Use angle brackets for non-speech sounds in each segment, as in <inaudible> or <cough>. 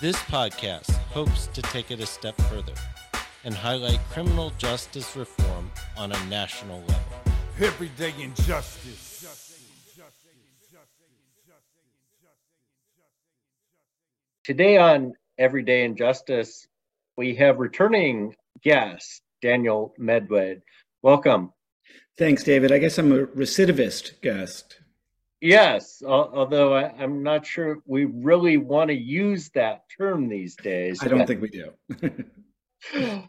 This podcast hopes to take it a step further and highlight criminal justice reform on a national level. Everyday injustice. Today on Everyday Injustice, we have returning guest Daniel Medwed. Welcome. Thanks, David. I guess I'm a recidivist guest. Yes, although I, am not sure we really want to use that term these days. I don't think we do. <laughs>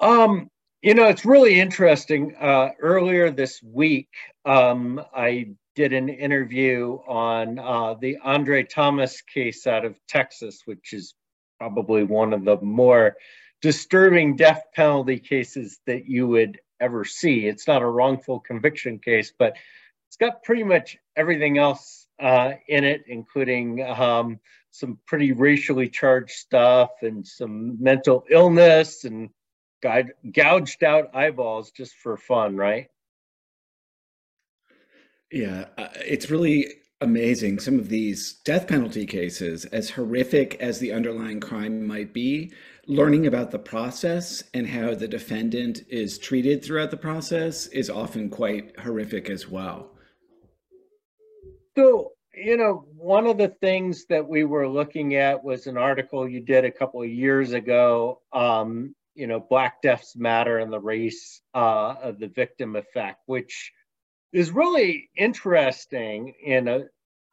um, you know, it's really interesting. Uh, earlier this week, um, I did an interview on uh, the Andre Thomas case out of Texas, which is probably one of the more disturbing death penalty cases that you would ever see. It's not a wrongful conviction case, but it's got pretty much everything else uh, in it, including um, some pretty racially charged stuff and some mental illness and gouged out eyeballs just for fun, right? Yeah, uh, it's really amazing. Some of these death penalty cases, as horrific as the underlying crime might be, learning about the process and how the defendant is treated throughout the process is often quite horrific as well. So, you know, one of the things that we were looking at was an article you did a couple of years ago. Um, you know, Black Deaths Matter and the race uh, of the victim effect, which is really interesting in a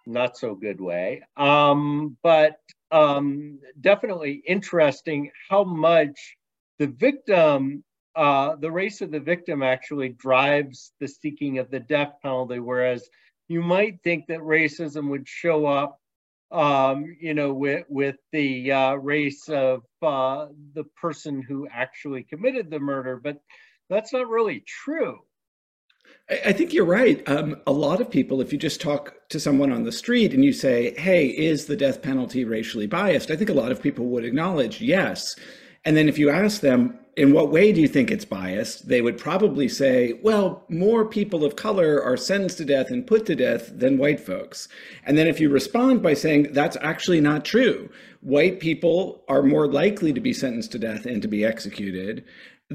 not so good way, um, but um, definitely interesting how much the victim, uh, the race of the victim actually drives the seeking of the death penalty, whereas you might think that racism would show up, um, you know, with with the uh, race of uh, the person who actually committed the murder, but that's not really true. I think you're right. Um, a lot of people, if you just talk to someone on the street and you say, "Hey, is the death penalty racially biased?" I think a lot of people would acknowledge yes. And then if you ask them, in what way do you think it's biased? They would probably say, well, more people of color are sentenced to death and put to death than white folks. And then if you respond by saying that's actually not true, white people are more likely to be sentenced to death and to be executed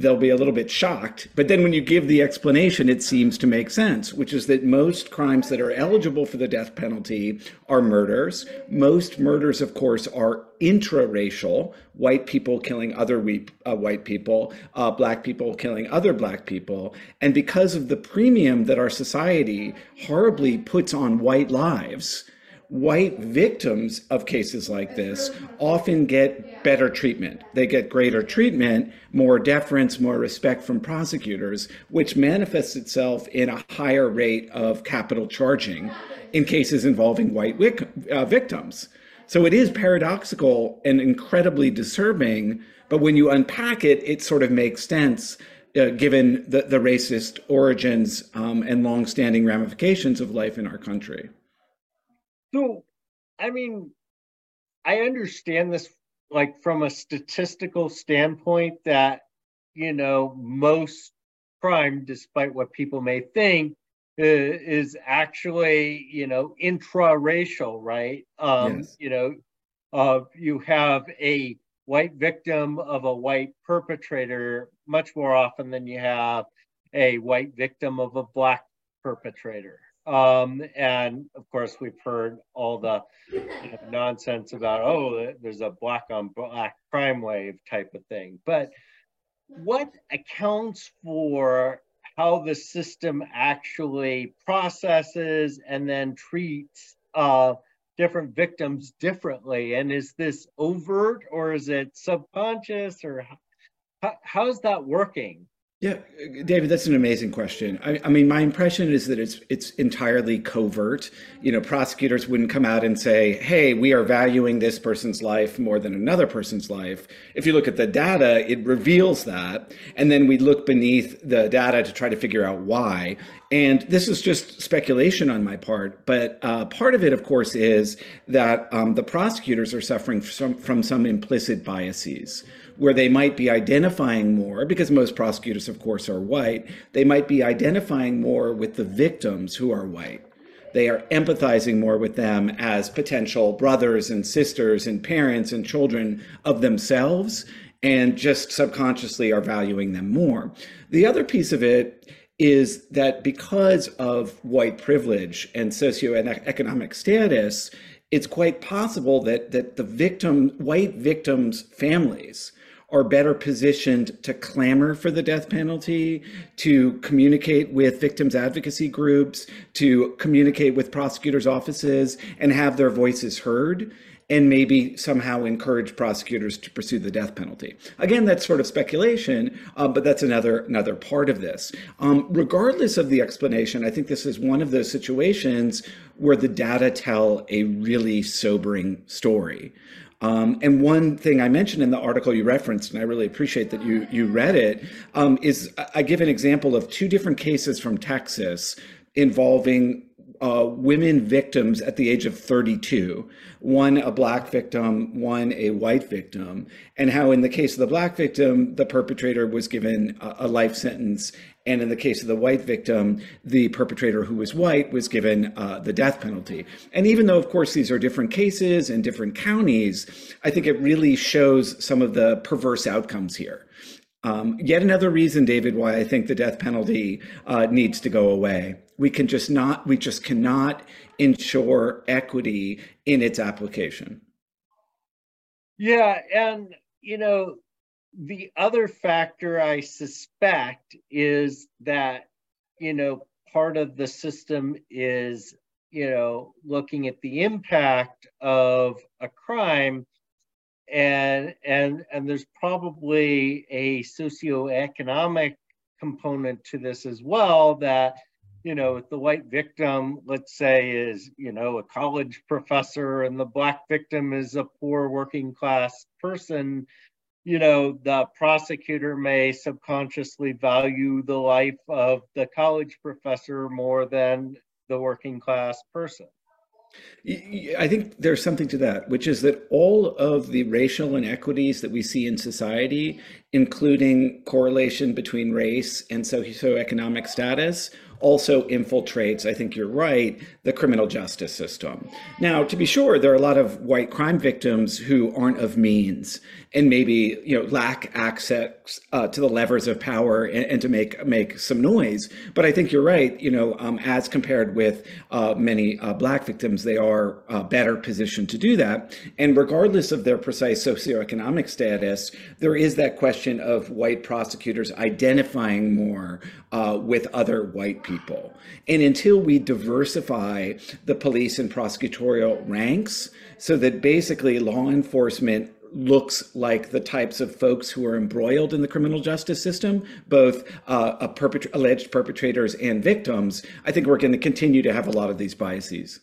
they'll be a little bit shocked. But then when you give the explanation, it seems to make sense, which is that most crimes that are eligible for the death penalty are murders. Most murders, of course, are intraracial white people killing other uh, white people, uh, black people killing other black people. And because of the premium that our society horribly puts on white lives, white victims of cases like this often get better treatment. They get greater treatment, more deference, more respect from prosecutors, which manifests itself in a higher rate of capital charging in cases involving white wic- uh, victims. So it is paradoxical and incredibly disturbing, but when you unpack it, it sort of makes sense. Uh, given the, the racist origins um, and longstanding ramifications of life in our country. So, I mean, I understand this like from a statistical standpoint that, you know, most crime, despite what people may think, is actually, you know, intra-racial, right? Um, yes. You know, uh, you have a white victim of a white perpetrator much more often than you have a white victim of a black perpetrator. Um, and of course, we've heard all the you know, <laughs> nonsense about, oh, there's a black on black crime wave type of thing. But what accounts for how the system actually processes and then treats uh, different victims differently. And is this overt or is it subconscious or how, how's that working? Yeah, David, that's an amazing question. I, I, mean, my impression is that it's it's entirely covert. You know, prosecutors wouldn't come out and say, "Hey, we are valuing this person's life more than another person's life." If you look at the data, it reveals that, and then we look beneath the data to try to figure out why. And this is just speculation on my part, but uh, part of it, of course, is that um, the prosecutors are suffering from, from some implicit biases where they might be identifying more, because most prosecutors, of course, are white, they might be identifying more with the victims who are white. They are empathizing more with them as potential brothers and sisters and parents and children of themselves and just subconsciously are valuing them more. The other piece of it is that because of white privilege and socioeconomic status, it's quite possible that that the victim white victims families are better positioned to clamor for the death penalty, to communicate with victims advocacy groups, to communicate with prosecutors' offices and have their voices heard and maybe somehow encourage prosecutors to pursue the death penalty. Again, that's sort of speculation, uh, but that's another another part of this. Um, regardless of the explanation, I think this is one of those situations where the data tell a really sobering story. Um, and one thing I mentioned in the article you referenced, and I really appreciate that you you read it, um, is I give an example of two different cases from Texas involving uh, women victims at the age of 32 one a black victim one a white victim and how in the case of the black victim the perpetrator was given a, a life sentence and in the case of the white victim, the perpetrator who was white was given uh, the death penalty. And even though, of course, these are different cases in different counties, I think it really shows some of the perverse outcomes here. Um, yet another reason, David, why I think the death penalty uh, needs to go away. We can just not, we just cannot ensure equity in its application. Yeah, and you know, the other factor I suspect is that, you know, part of the system is, you know, looking at the impact of a crime and and and there's probably a socioeconomic component to this as well that you know if the white victim let's say is you know a college professor and the black victim is a poor working class person you know, the prosecutor may subconsciously value the life of the college professor more than the working class person. I think there's something to that, which is that all of the racial inequities that we see in society, including correlation between race and socioeconomic status, also infiltrates, I think you're right, the criminal justice system. Now, to be sure, there are a lot of white crime victims who aren't of means and maybe you know lack access uh, to the levers of power and, and, to make make some noise. But I think you're right. You know, um, as compared with uh, many uh, black victims, they are uh, better positioned to do that. And regardless of their precise socioeconomic status, there is that question of white prosecutors identifying more uh, with other white people. And until we diversify the police and prosecutorial ranks so that basically law enforcement looks like the types of folks who are embroiled in the criminal justice system, both uh, perpet- alleged perpetrators and victims, I think we're going to continue to have a lot of these biases.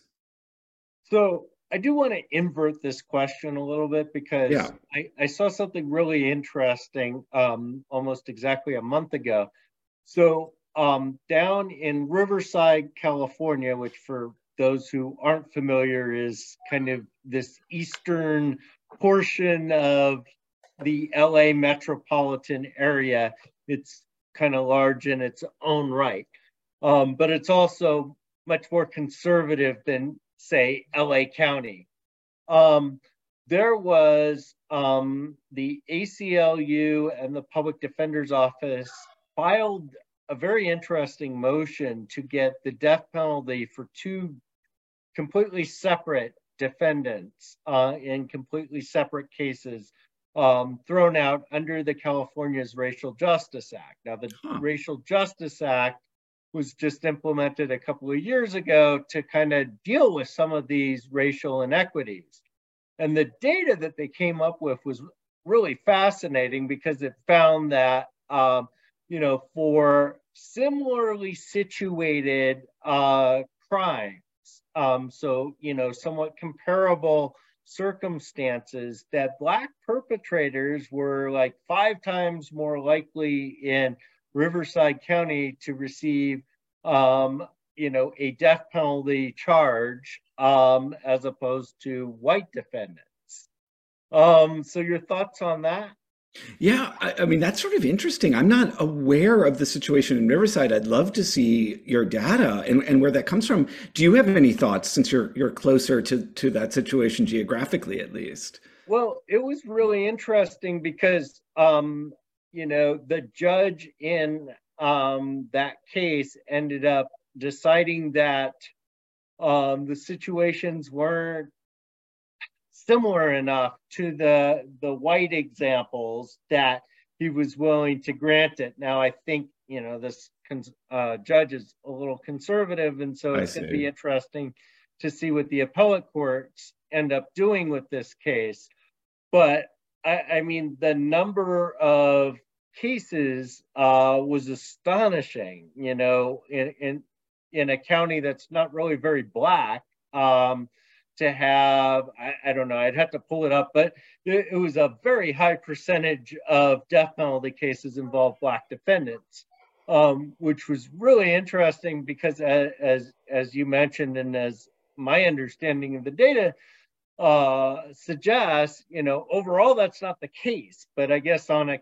So I do want to invert this question a little bit because yeah. I, I, saw something really interesting um, almost exactly a month ago. So um, down in Riverside, California, which for those who aren't familiar is kind of this eastern portion of the LA metropolitan area. It's kind of large in its own right, um, but it's also much more conservative than, say, LA County. Um, there was um, the ACLU and the Public Defender's Office filed a very interesting motion to get the death penalty for two completely separate defendants uh, in completely separate cases um, thrown out under the California's Racial Justice Act. Now, the huh. Racial Justice Act was just implemented a couple of years ago to kind of deal with some of these racial inequities. And the data that they came up with was really fascinating because it found that, um, you know, for similarly situated uh, crimes, um, so, you know, somewhat comparable circumstances that black perpetrators were like five times more likely in Riverside County to receive, um, you know, a death penalty charge um, as opposed to white defendants. Um, so your thoughts on that? Yeah, I, I, mean that's sort of interesting. I'm not aware of the situation in Riverside. I'd love to see your data and, and where that comes from. Do you have any thoughts since you're you're closer to to that situation geographically at least? Well, it was really interesting because um, you know the judge in um, that case ended up deciding that um, the situations weren't similar enough to the the white examples that he was willing to grant it. Now, I think you know this uh, judge is a little conservative, and so it's going to be interesting to see what the appellate courts end up doing with this case. But I, I mean, the number of cases uh, was astonishing. You know, in in in a county that's not really very black. Um, to have, I, I, don't know, I'd have to pull it up, but it, was a very high percentage of death penalty cases involved Black defendants, um, which was really interesting because as, as, as you mentioned and as my understanding of the data uh, suggests, you know, overall that's not the case, but I guess on a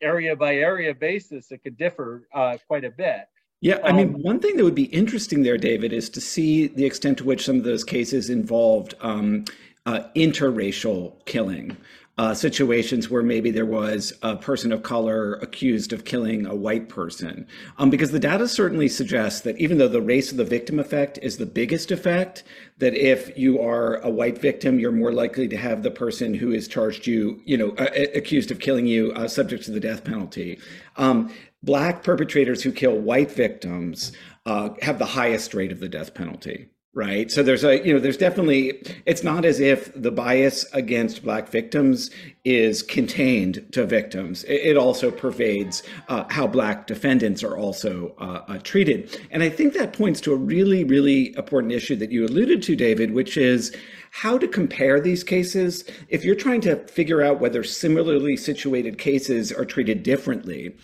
area by area basis, it could differ uh, quite a bit. Yeah, I mean, um, one thing that would be interesting there, David, is to see the extent to which some of those cases involved um, uh, interracial killing. Uh, situations where maybe there was a person of color accused of killing a white person. Um, because the data certainly suggests that even though the race of the victim effect is the biggest effect, that if you are a white victim, you're more likely to have the person who is charged you, you know, uh, accused of killing you, uh, subject to the death penalty. Um, black perpetrators who kill white victims uh, have the highest rate of the death penalty right? So there's a you know there's definitely it's not as if the bias against black victims is contained to victims. It, also pervades uh, how black defendants are also uh, uh, treated. And i think that points to a really really important issue that you alluded to david which is how to compare these cases. If you're trying to figure out whether similarly situated cases are treated differently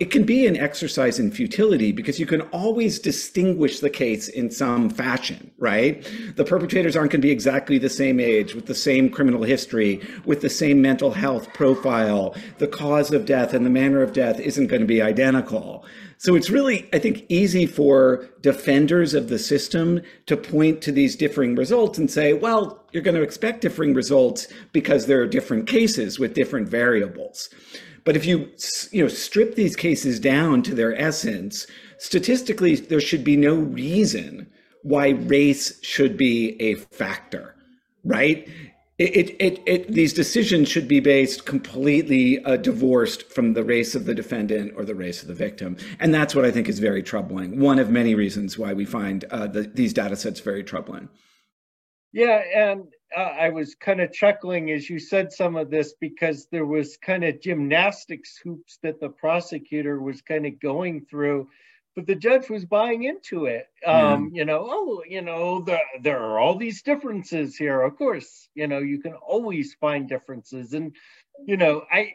it can be an exercise in futility because you can always distinguish the case in some fashion, right? The perpetrators aren't going to be exactly the same age, with the same criminal history, with the same mental health profile. The cause of death and the manner of death isn't going to be identical. So it's really, I think, easy for defenders of the system to point to these differing results and say, well, you're going to expect differing results because there are different cases with different variables. But if you you know strip these cases down to their essence, statistically there should be no reason why race should be a factor, right? It, it, it, these decisions should be based completely uh, divorced from the race of the defendant or the race of the victim. And that's what I think is very troubling. One of many reasons why we find uh, the, these data sets very troubling. Yeah, and uh, I was kind of chuckling as you said some of this because there was kind of gymnastics hoops that the prosecutor was kind of going through, but the judge was buying into it. Um, yeah. You know, oh, you know, the, there are all these differences here. Of course, you know, you can always find differences, and you know, I,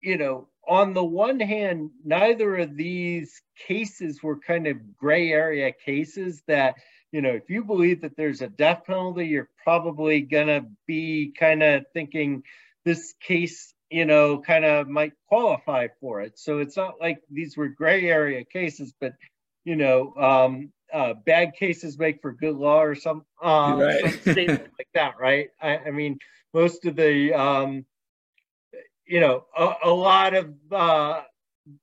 you know, on the one hand, neither of these cases were kind of gray area cases that you know, if you believe that there's a death penalty, you're probably gonna be kind of thinking this case, you know, kind of might qualify for it. So it's not like these were gray area cases, but you know, um, uh, bad cases make for good law or some, um, right. some statement <laughs> like that, right? I, I, mean, most of the, um, you know, a, a lot of uh,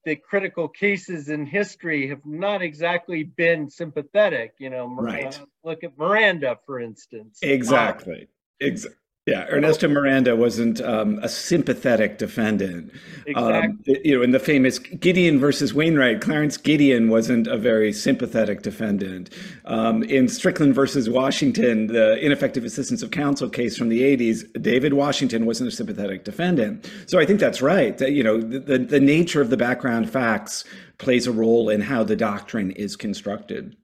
the critical cases in history have not exactly been sympathetic. You know, right. Uh, look at Miranda, for instance. Exactly. Um, exactly. Yeah, Ernesto Miranda wasn't um, a sympathetic defendant. Exactly. Um, you know, in the famous Gideon versus Wainwright, Clarence Gideon wasn't a very sympathetic defendant. Um, in Strickland versus Washington, the ineffective assistance of counsel case from the 80s, David Washington wasn't a sympathetic defendant. So I think that's right. That, you know, the, the nature of the background facts plays a role in how the doctrine is constructed.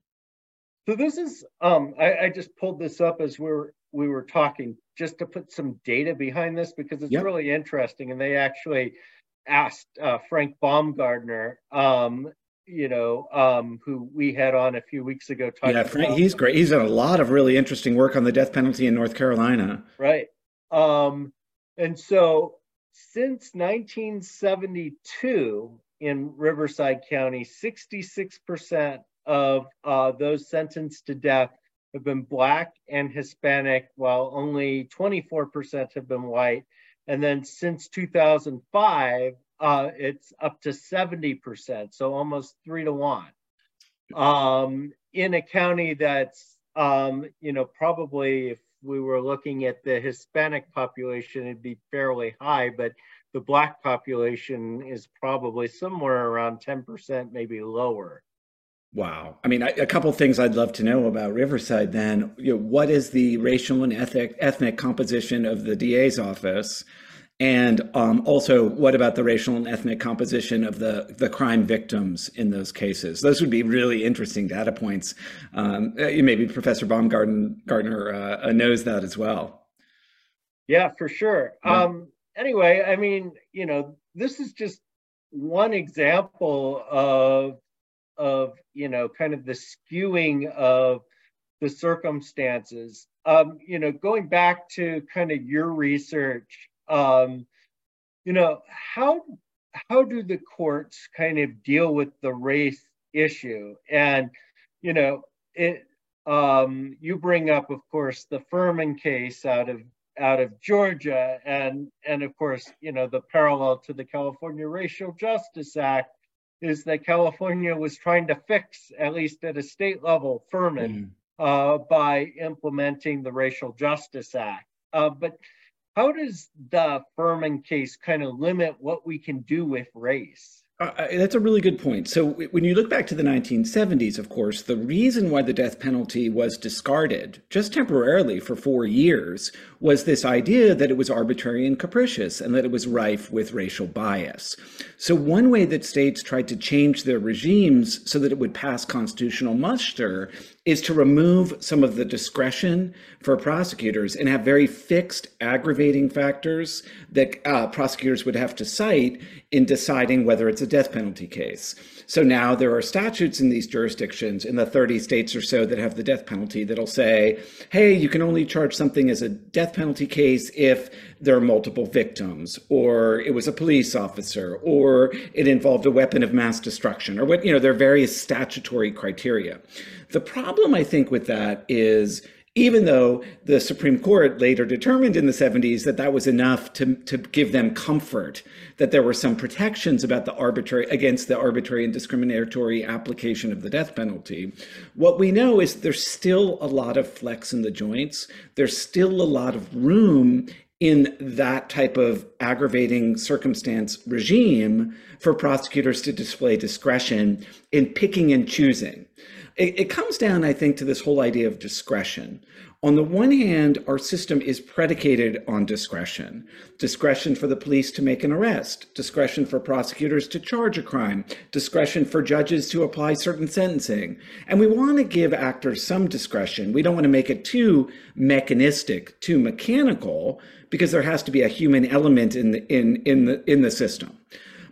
So this is um, I, I, just pulled this up as we were we were talking just to put some data behind this because it's yep. really interesting. And they actually asked uh, Frank Baumgartner, um, you know, um, who we had on a few weeks ago. Yeah, Frank, he's great. He's done a lot of really interesting work on the death penalty in North Carolina. Right. Um, and so since 1972 in Riverside County, 66% of uh, those sentenced to death have been Black and Hispanic, while only 24% have been white. And then since 2005, uh, it's up to 70%, so almost three to one. Um, in a county that's, um, you know, probably if we were looking at the Hispanic population, it'd be fairly high, but the Black population is probably somewhere around 10%, maybe lower. Wow. I mean, a couple things I'd love to know about Riverside then. You know, what is the racial and ethnic, ethnic composition of the DA's office? And um, also, what about the racial and ethnic composition of the, the crime victims in those cases? Those would be really interesting data points. Um, uh, maybe Professor Baumgartner uh, uh, knows that as well. Yeah, for sure. Yeah. Um, anyway, I mean, you know, this is just one example of of you know kind of the skewing of the circumstances. Um, you know going back to kind of your research um, you know how how do the courts kind of deal with the race issue? And you know it um, you bring up of course the Furman case out of out of Georgia and and of course you know the parallel to the California Racial Justice Act is that California was trying to fix, at least at a state level, Furman mm. uh, by implementing the Racial Justice Act. Uh, but how does the Furman case kind of limit what we can do with race? Uh, uh, that's a really good point. So, when you look back to the 1970s, of course, the reason why the death penalty was discarded just temporarily for four years was this idea that it was arbitrary and capricious and that it was rife with racial bias. So, one way that states tried to change their regimes so that it would pass constitutional muster is to remove some of the discretion for prosecutors and have very fixed aggravating factors that uh, prosecutors would have to cite in deciding whether it's a death penalty case. So now there are statutes in these jurisdictions, in the 30 states or so that have the death penalty, that'll say, hey, you can only charge something as a death penalty case if there are multiple victims, or it was a police officer, or it involved a weapon of mass destruction, or what, you know, there are various statutory criteria. The problem, I think, with that is even though the Supreme Court later determined in the 70s that that was enough to, to give them comfort that there were some protections about the arbitrary against the arbitrary and discriminatory application of the death penalty. What we know is there's still a lot of flex in the joints. There's still a lot of room in that type of aggravating circumstance regime for prosecutors to display discretion in picking and choosing. It, it comes down, I think, to this whole idea of discretion. On the one hand, our system is predicated on discretion discretion for the police to make an arrest, discretion for prosecutors to charge a crime, discretion for judges to apply certain sentencing. And we want to give actors some discretion. We don't want to make it too mechanistic, too mechanical, because there has to be a human element in the, in, in the, in the system.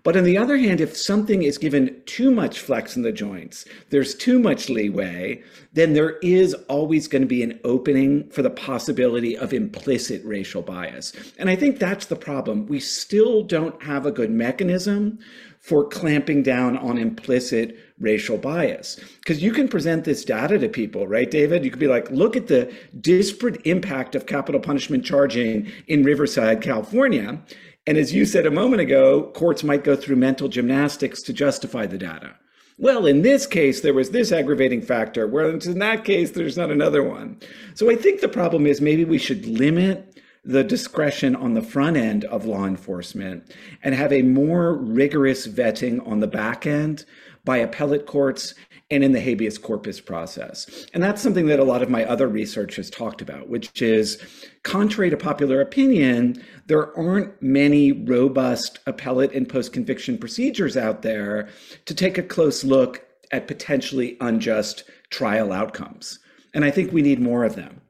But on the other hand, if something is given too much flex in the joints, there's too much leeway, then there is always going to be an opening for the possibility of implicit racial bias. And I think that's the problem. We still don't have a good mechanism for clamping down on implicit racial bias. Because you can present this data to people, right, David? You could be like, look at the disparate impact of capital punishment charging in Riverside, California. And as you said a moment ago, courts might go through mental gymnastics to justify the data. Well, in this case, there was this aggravating factor, whereas in that case, there's not another one. So I think the problem is maybe we should limit the discretion on the front end of law enforcement and have a more rigorous vetting on the back end by appellate courts and in the habeas corpus process. And that's something that a lot of my other research has talked about, which is contrary to popular opinion, there aren't many robust appellate and post conviction procedures out there to take a close look at potentially unjust trial outcomes. And I think we need more of them.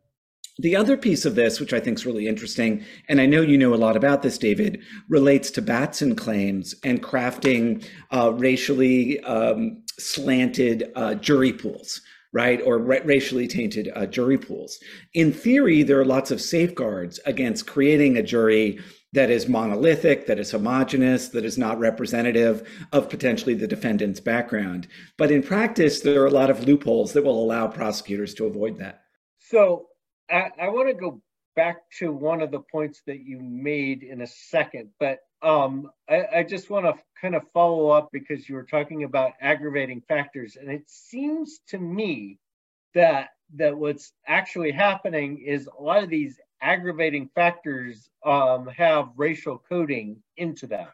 The other piece of this, which I think is really interesting, and I know you know a lot about this, David, relates to Batson claims and crafting uh, racially um, slanted uh, jury pools, right? Or ra- racially tainted uh, jury pools. In theory, there are lots of safeguards against creating a jury that is monolithic, that is homogenous, that is not representative of potentially the defendant's background. But in practice, there are a lot of loopholes that will allow prosecutors to avoid that. So I, I want to go back to one of the points that you made in a second, but um, I, I just want to kind of follow up because you were talking about aggravating factors, and it seems to me that that what's actually happening is a lot of these aggravating factors um, have racial coding into them.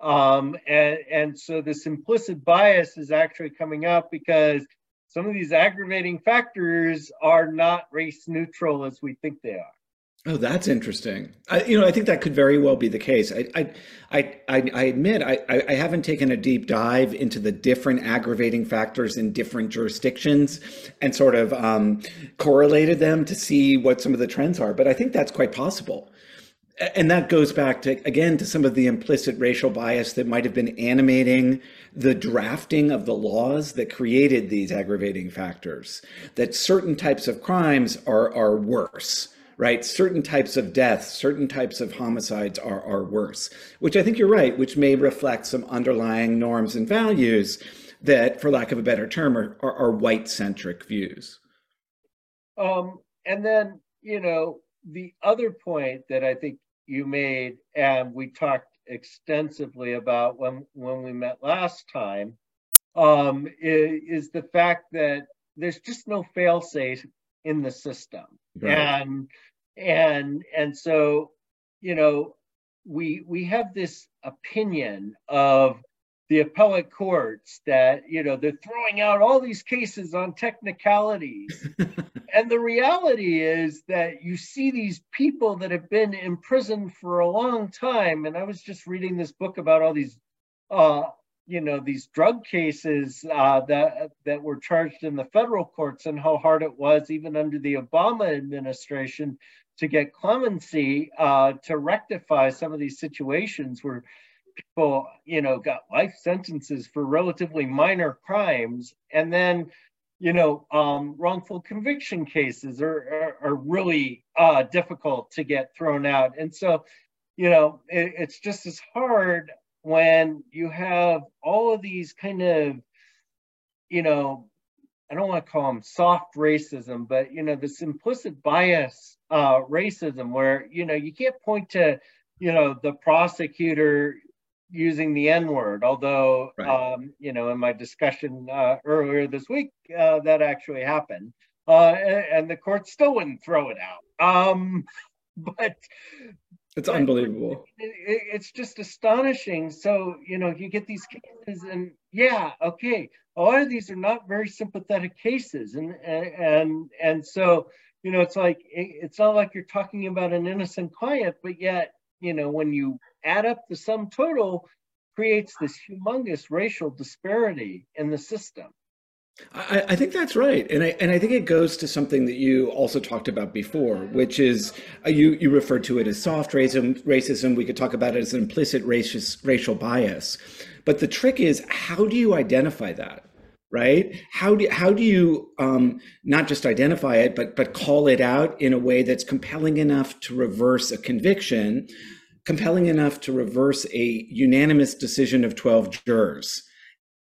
Um, and, and so this implicit bias is actually coming up because some of these aggravating factors are not race neutral as we think they are. Oh, that's interesting. I, you know, I think that could very well be the case. I, I, I, I admit I, I haven't taken a deep dive into the different aggravating factors in different jurisdictions and sort of um, correlated them to see what some of the trends are. But I think that's quite possible. And that goes back to again to some of the implicit racial bias that might have been animating the drafting of the laws that created these aggravating factors. That certain types of crimes are are worse right? Certain types of deaths, certain types of homicides are, are worse, which I think you're right, which may reflect some underlying norms and values that, for lack of a better term, are, are, are white centric views. Um, and then, you know, the other point that I think you made, and we talked extensively about when, when we met last time, um, is, is the fact that there's just no fail safe in the system. Right. And and and so you know we we have this opinion of the appellate courts that you know they're throwing out all these cases on technicalities. <laughs> And the reality is that you see these people that have been in prison for a long time. And i was just reading this book about all these uh, you know these drug cases uh, that that were charged in the federal courts and how hard it was even under the Obama administration to get clemency uh, to rectify some of these situations where people you know got life sentences for relatively minor crimes and then you know um, wrongful conviction cases are are, are really uh, difficult to get thrown out. And so you know it, it's just as hard when you have all of these kind of, you know, I don't want to call them soft racism, but you know, this implicit bias uh, racism where you know you can't point to, you know, the prosecutor using the N word, although right. um, you know, in my discussion uh, earlier this week, uh, that actually happened, uh, and, and, the court still wouldn't throw it out. Um, <laughs> but it's unbelievable. It, it's just astonishing. So, you know, you get these cases, and yeah, okay, a lot of these are not very sympathetic cases. And, and, and so, you know, it's like, it's not like you're talking about an innocent client, but yet, you know, when you add up the sum total, creates this humongous racial disparity in the system. I, I, think that's right, and I and I think it goes to something that you also talked about before, which is uh, you you referred to it as soft racism. Racism. We could talk about it as an implicit racist racial bias, but the trick is how do you identify that, right? How do how do you um, not just identify it, but but call it out in a way that's compelling enough to reverse a conviction, compelling enough to reverse a unanimous decision of twelve jurors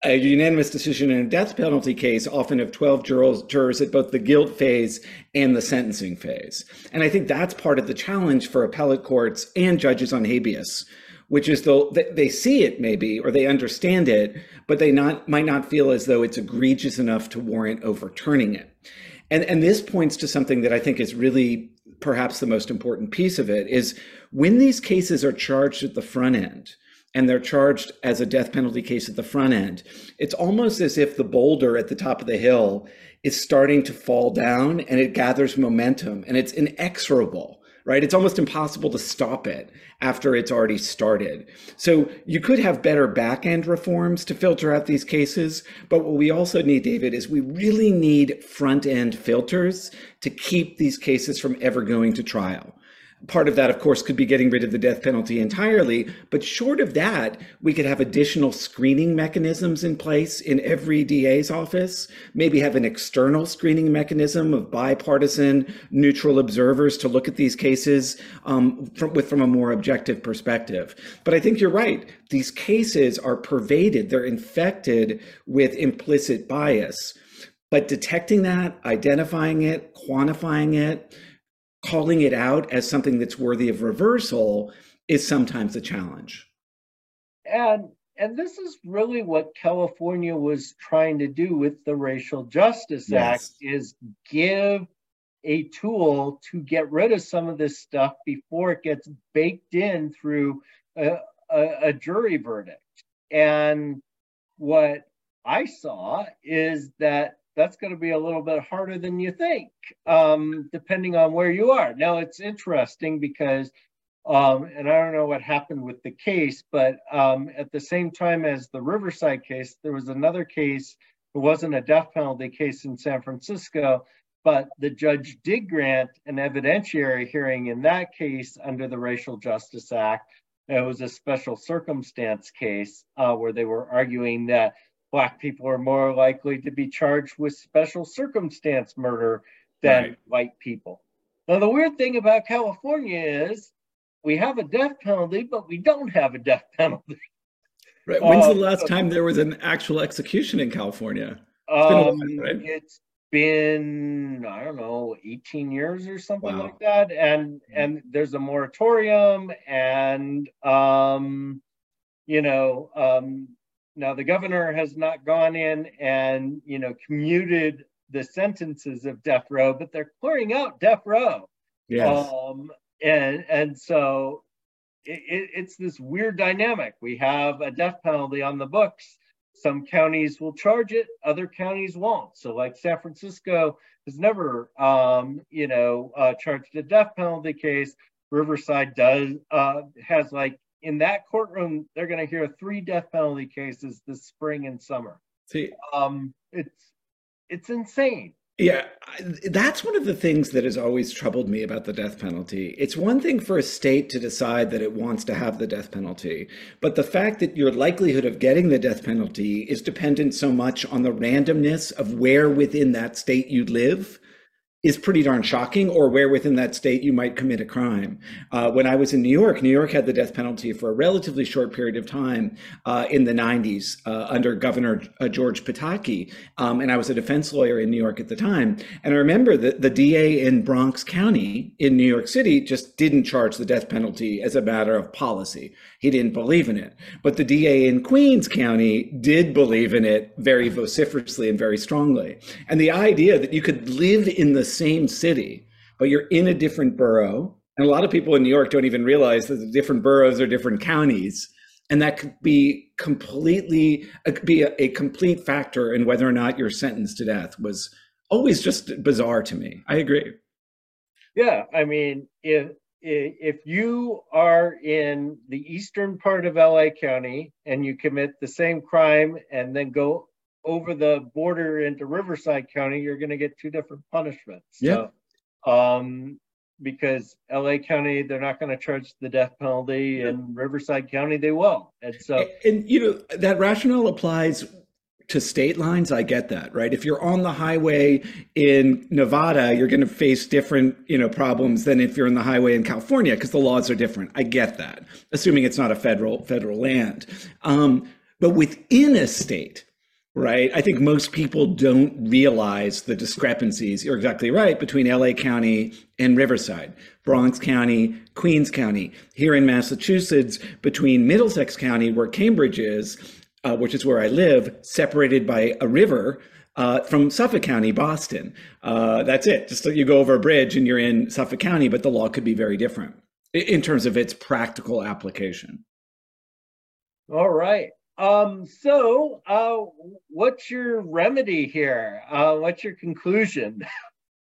a unanimous decision in a death penalty case often of 12 jurors, jurors at both the guilt phase and the sentencing phase. And I think that's part of the challenge for appellate courts and judges on habeas, which is though they see it maybe or they understand it, but they not might not feel as though it's egregious enough to warrant overturning it. And, and this points to something that I think is really perhaps the most important piece of it is when these cases are charged at the front end and they're charged as a death penalty case at the front end, it's almost as if the boulder at the top of the hill is starting to fall down and it gathers momentum and it's inexorable right? It's almost impossible to stop it after it's already started. So you could have better back end reforms to filter out these cases. But what we also need, David, is we really need front end filters to keep these cases from ever going to trial. Part of that, of course, could be getting rid of the death penalty entirely. But short of that, we could have additional screening mechanisms in place in every DA's office, maybe have an external screening mechanism of bipartisan, neutral observers to look at these cases um, from, with, from a more objective perspective. But I think you're right. These cases are pervaded, they're infected with implicit bias. But detecting that, identifying it, quantifying it, calling it out as something that's worthy of reversal is sometimes a challenge. And and this is really what California was trying to do with the Racial Justice yes. Act is give a tool to get rid of some of this stuff before it gets baked in through a, a, a jury verdict. And what I saw is that that's going to be a little bit harder than you think, um, depending on where you are. Now, it's interesting because, um, and I don't know what happened with the case, but um, at the same time as the Riverside case, there was another case. It wasn't a death penalty case in San Francisco, but the judge did grant an evidentiary hearing in that case under the Racial Justice Act. It was a special circumstance case uh, where they were arguing that black people are more likely to be charged with special circumstance murder than right. white people. Now, the weird thing about California is we have a death penalty, but we don't have a death penalty. Right. When's the um, last time there was an actual execution in California? It's been, um, while, right? it's been I don't know, 18 years or something wow. like that. And mm-hmm. and there's a moratorium and um, you know, um, now, the governor has not gone in and, you know, commuted the sentences of death row, but they're clearing out death row. Yes. Um, and, and so it, it, it's this weird dynamic. We have a death penalty on the books. Some counties will charge it, other counties won't. So, like San Francisco has never, um, you know, uh, charged a death penalty case. Riverside does uh, has like in that courtroom, they're going to hear three death penalty cases this spring and summer. See, um, it's it's insane. Yeah, that's one of the things that has always troubled me about the death penalty. It's one thing for a state to decide that it wants to have the death penalty, but the fact that your likelihood of getting the death penalty is dependent so much on the randomness of where within that state you live is pretty darn shocking, or where within that state you might commit a crime. Uh, when I was in New York, New York had the death penalty for a relatively short period of time uh, in the 90s uh, under Governor uh, George Pataki. Um, and I was a defense lawyer in New York at the time. And I remember that the DA in Bronx County in New York City just didn't charge the death penalty as a matter of policy. He didn't believe in it. But the DA in Queens County did believe in it very vociferously and very strongly. And the idea that you could live in the same city, but you're in a different borough. And a lot of people in New York don't even realize that the different boroughs are different counties. And that could be completely uh, be a, a complete factor in whether or not you're sentenced to death was always just bizarre to me. I agree. Yeah, I mean, if if you are in the eastern part of LA County and you commit the same crime and then go over the border into Riverside County, you're going to get two different punishments. Yeah. So, um, because LA County, they're not going to charge the death penalty, and Riverside County, they will. And so, and, and you know that rationale applies to state lines, I get that, right? If you're on the highway in Nevada, you're going to face different, you know, problems than if you're in the highway in California because the laws are different. I get that, assuming it's not a federal federal land. Um, but within a state, right? I think most people don't realize the discrepancies. You're exactly right between LA County and Riverside, Bronx County, Queens County. Here in Massachusetts, between Middlesex County, where Cambridge is, uh, which is where I live, separated by a river. uh, from Suffolk County, Boston. Uh, that's it. Just so you go over a bridge and you're in Suffolk County, but the law could be very different in terms of its practical application. All right. Um, so, uh, what's your remedy here? Uh, what's your conclusion? <laughs>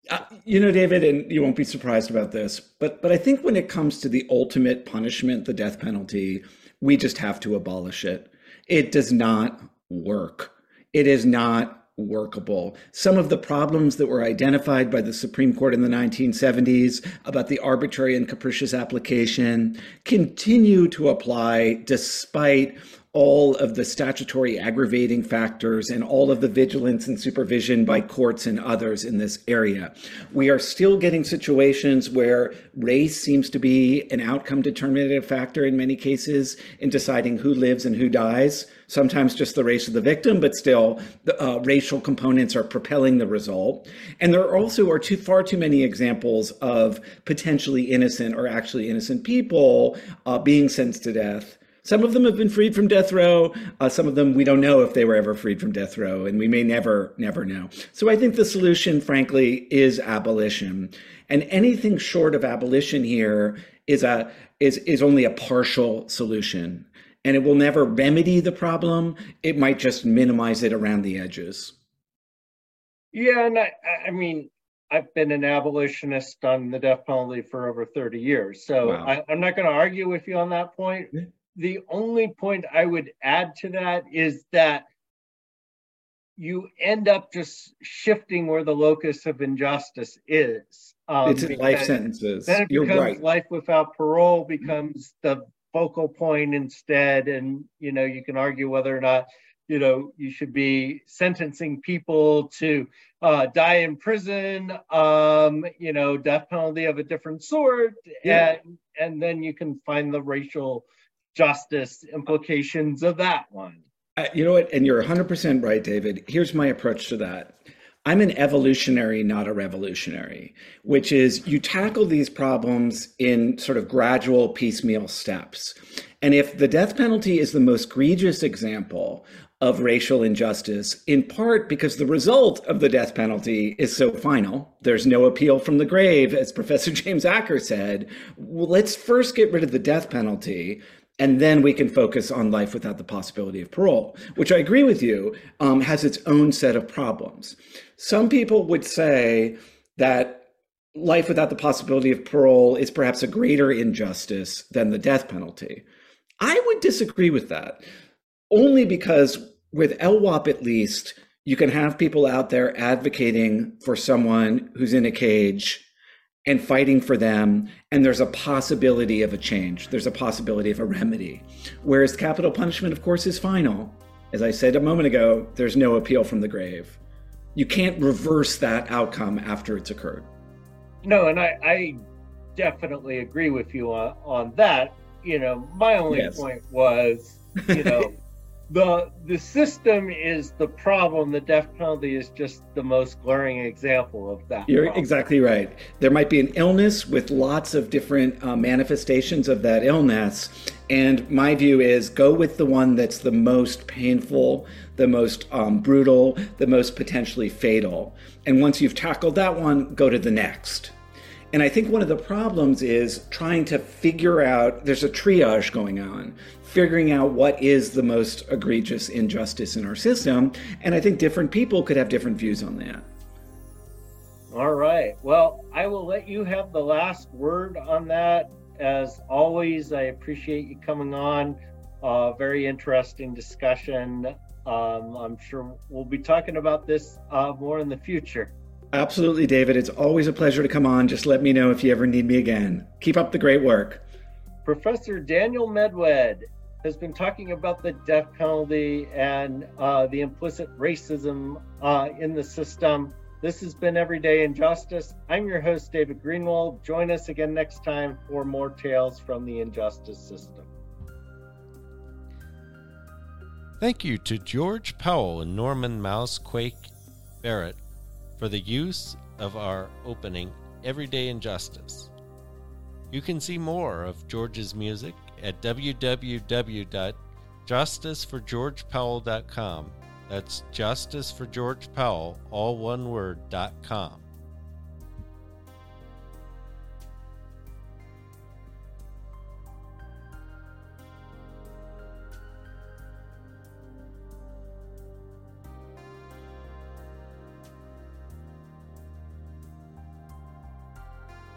Uh, you know, David, and you won't be surprised about this, but but I think when it comes to the ultimate punishment, the death penalty, we just have to abolish it. It does not work. It is not workable. Some of the problems that were identified by the Supreme Court in the 1970s about the arbitrary and capricious application continue to apply despite all of the statutory aggravating factors and all of the vigilance and supervision by courts and others in this area. We are still getting situations where race seems to be an outcome determinative factor in many cases in deciding who lives and who dies. Sometimes just the race of the victim, but still the uh, racial components are propelling the result. And there also are too far too many examples of potentially innocent or actually innocent people uh, being sentenced to death some of them have been freed from death row. Uh, some of them we don't know if they were ever freed from death row, and we may never, never know. So I think the solution, frankly, is abolition. And anything short of abolition here is a is is only a partial solution, and it will never remedy the problem. It might just minimize it around the edges. Yeah, and I, I mean, I've been an abolitionist on the death penalty for over 30 years. So wow. I, am not going to argue with you on that point the only point I would add to that is that you end up just shifting where the locus of injustice is. Um, it's life sentences. Then it You're becomes right. life without parole becomes the focal point instead, and you know you can argue whether or not you know you should be sentencing people to uh, die in prison, um, you know, death penalty of a different sort, yeah. and and then you can find the racial justice implications of that one. Uh, you know what? And you're 100% right, David. Here's my approach to that. I'm an evolutionary, not a revolutionary, which is you tackle these problems in sort of gradual, piecemeal steps. And if the death penalty is the most egregious example of racial injustice, in part because the result of the death penalty is so final. There's no appeal from the grave, as <laughs> Professor James Acker said. Well, let's first get rid of the death penalty and then we can focus on life without the possibility of parole, which I agree with you um, has its own set of problems. Some people would say that life without the possibility of parole is perhaps a greater injustice than the death penalty. I would disagree with that, only because with LWOP at least, you can have people out there advocating for someone who's in a cage and fighting for them. And there's a possibility of a change, there's a possibility of a remedy. Whereas capital punishment, of course, is final. As I said a moment ago, there's no appeal from the grave. You can't reverse that outcome after it's occurred. No, and I, I definitely agree with you on, on that. You know, my only yes. point was, you know, <laughs> the the system is the problem. The death penalty is just the most glaring example of that. You're problem. exactly right. There might be an illness with lots of different uh, manifestations of that illness, and my view is go with the one that's the most painful, the most um, brutal, the most potentially fatal. And once you've tackled that one, go to the next. And I think one of the problems is trying to figure out there's a triage going on figuring out what is the most egregious injustice in our system. And I think different people could have different views on that. All right. Well, I will let you have the last word on that. As always, I appreciate you coming on. Uh, very interesting discussion. Um, I'm sure we'll be talking about this uh, more in the future. Absolutely, David. It's always a pleasure to come on. Just let me know if you ever need me again. Keep up the great work. Professor Daniel Medwed has been talking about the death penalty and uh, the implicit racism uh, in the system. This has been Everyday Injustice. I'm your host, David Greenwald. Join us again next time for more tales from the injustice system. Thank you to George Powell and Norman Mousequake Barrett for the use of our opening, Everyday Injustice. You can see more of George's music at www.justiceforgeorgepowell.com. That's justice for George Powell, all one word, dot com.